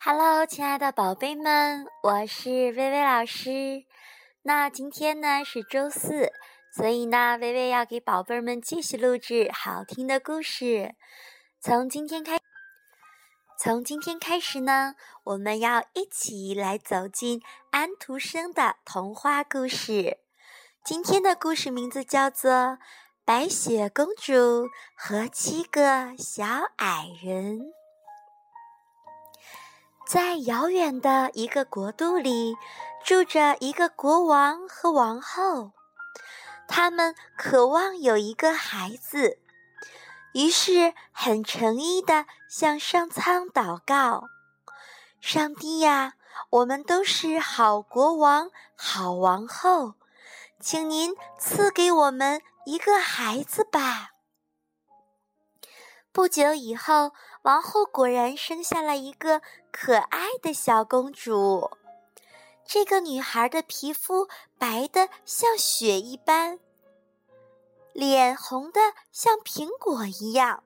Hello，亲爱的宝贝们，我是薇薇老师。那今天呢是周四，所以呢，薇薇要给宝贝们继续录制好听的故事。从今天开，从今天开始呢，我们要一起来走进安徒生的童话故事。今天的故事名字叫做《白雪公主和七个小矮人》。在遥远的一个国度里，住着一个国王和王后，他们渴望有一个孩子，于是很诚意地向上苍祷告：“上帝呀，我们都是好国王、好王后，请您赐给我们一个孩子吧。”不久以后，王后果然生下了一个可爱的小公主。这个女孩的皮肤白得像雪一般，脸红得像苹果一样。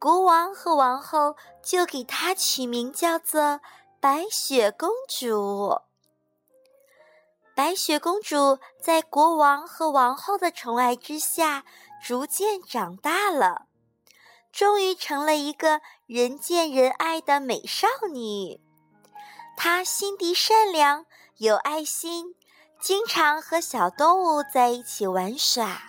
国王和王后就给她取名叫做白雪公主。白雪公主在国王和王后的宠爱之下，逐渐长大了。终于成了一个人见人爱的美少女。她心地善良，有爱心，经常和小动物在一起玩耍。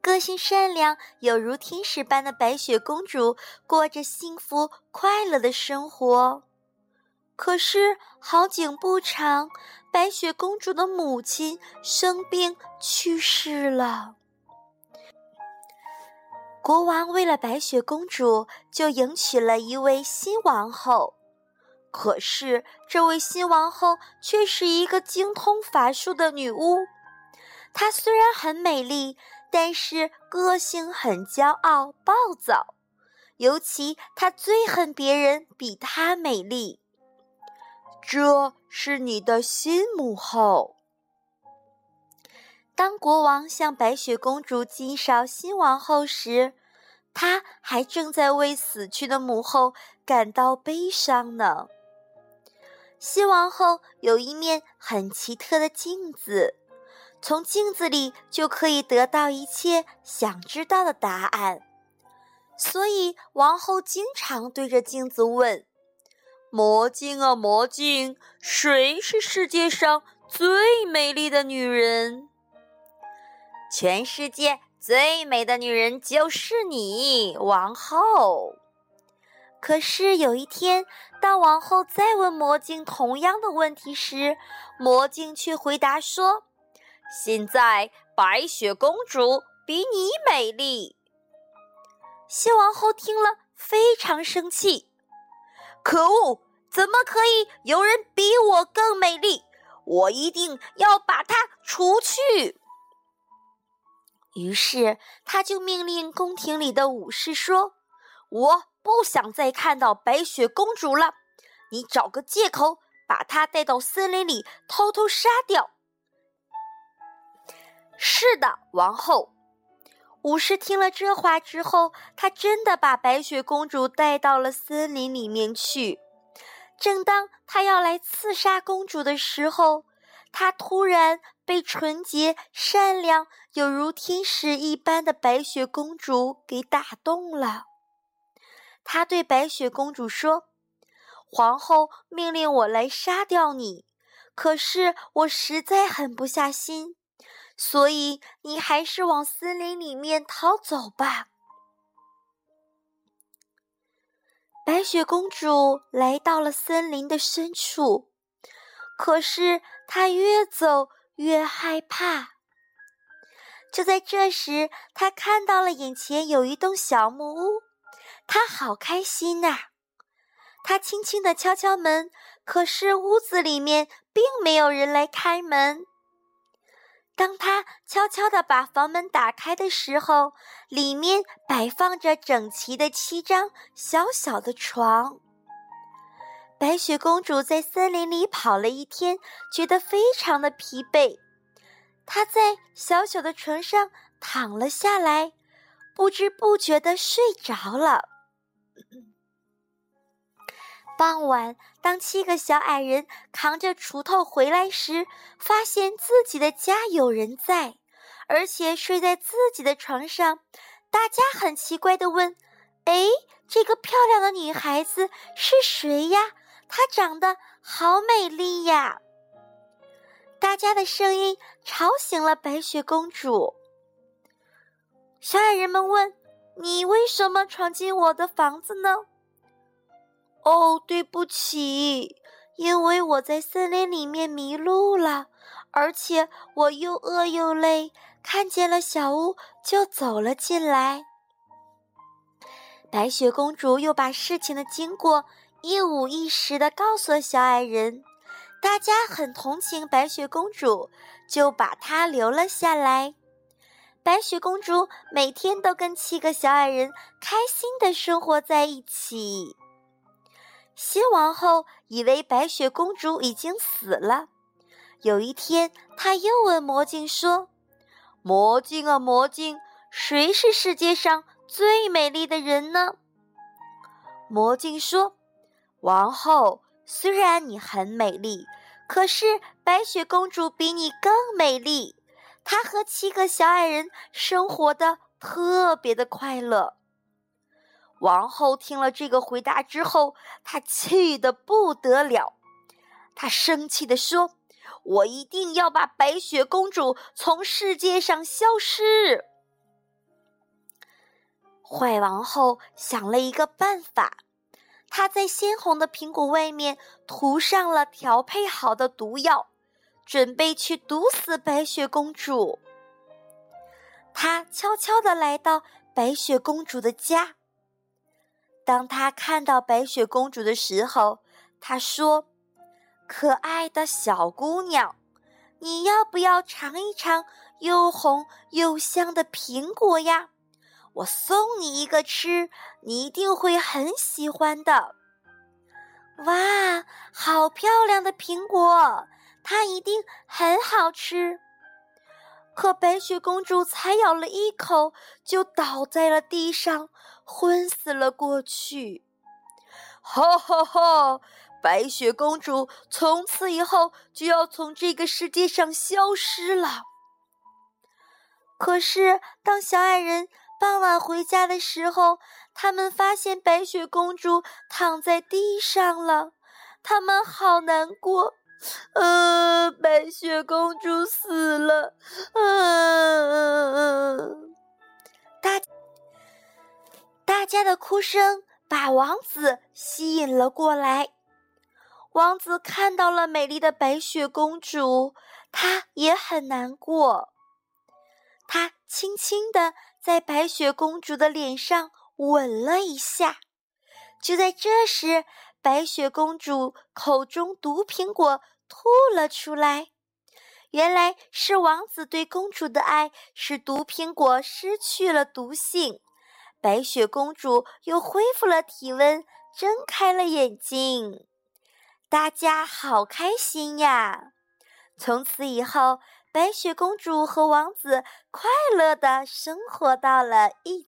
个性善良、有如天使般的白雪公主，过着幸福快乐的生活。可是好景不长，白雪公主的母亲生病去世了。国王为了白雪公主，就迎娶了一位新王后。可是，这位新王后却是一个精通法术的女巫。她虽然很美丽，但是个性很骄傲暴躁。尤其她最恨别人比她美丽。这是你的新母后。当国王向白雪公主介绍新王后时，他还正在为死去的母后感到悲伤呢。新王后有一面很奇特的镜子，从镜子里就可以得到一切想知道的答案，所以王后经常对着镜子问：“魔镜啊，魔镜，谁是世界上最美丽的女人？”全世界最美的女人就是你，王后。可是有一天，当王后再问魔镜同样的问题时，魔镜却回答说：“现在白雪公主比你美丽。”新王后听了非常生气：“可恶！怎么可以有人比我更美丽？我一定要把她除去！”于是，他就命令宫廷里的武士说：“我不想再看到白雪公主了，你找个借口把她带到森林里偷偷杀掉。”是的，王后。武士听了这话之后，他真的把白雪公主带到了森林里面去。正当他要来刺杀公主的时候，他突然被纯洁、善良、有如天使一般的白雪公主给打动了。他对白雪公主说：“皇后命令我来杀掉你，可是我实在狠不下心，所以你还是往森林里面逃走吧。”白雪公主来到了森林的深处。可是他越走越害怕。就在这时，他看到了眼前有一栋小木屋，他好开心呐！他轻轻地敲敲门，可是屋子里面并没有人来开门。当他悄悄地把房门打开的时候，里面摆放着整齐的七张小小的床。白雪公主在森林里跑了一天，觉得非常的疲惫。她在小小的床上躺了下来，不知不觉的睡着了。傍晚，当七个小矮人扛着锄头回来时，发现自己的家有人在，而且睡在自己的床上。大家很奇怪地问：“哎，这个漂亮的女孩子是谁呀？她长得好美丽呀！”大家的声音吵醒了白雪公主。小矮人们问：“你为什么闯进我的房子呢？”哦，对不起，因为我在森林里面迷路了，而且我又饿又累，看见了小屋就走了进来。白雪公主又把事情的经过一五一十的告诉小矮人，大家很同情白雪公主，就把她留了下来。白雪公主每天都跟七个小矮人开心的生活在一起。新王后以为白雪公主已经死了。有一天，她又问魔镜说：“魔镜啊，魔镜，谁是世界上最美丽的人呢？”魔镜说：“王后，虽然你很美丽，可是白雪公主比你更美丽。她和七个小矮人生活的特别的快乐。”王后听了这个回答之后，她气得不得了。她生气地说：“我一定要把白雪公主从世界上消失。”坏王后想了一个办法，他在鲜红的苹果外面涂上了调配好的毒药，准备去毒死白雪公主。她悄悄地来到白雪公主的家。当他看到白雪公主的时候，他说：“可爱的小姑娘，你要不要尝一尝又红又香的苹果呀？我送你一个吃，你一定会很喜欢的。”哇，好漂亮的苹果，它一定很好吃。可白雪公主才咬了一口，就倒在了地上，昏死了过去。哈哈哈！白雪公主从此以后就要从这个世界上消失了。可是，当小矮人傍晚回家的时候，他们发现白雪公主躺在地上了，他们好难过。呃，白雪公主死了。嗯，大大家的哭声把王子吸引了过来。王子看到了美丽的白雪公主，他也很难过。他轻轻地在白雪公主的脸上吻了一下。就在这时，白雪公主口中毒苹果。吐了出来，原来是王子对公主的爱使毒苹果失去了毒性，白雪公主又恢复了体温，睁开了眼睛，大家好开心呀！从此以后，白雪公主和王子快乐的生活到了一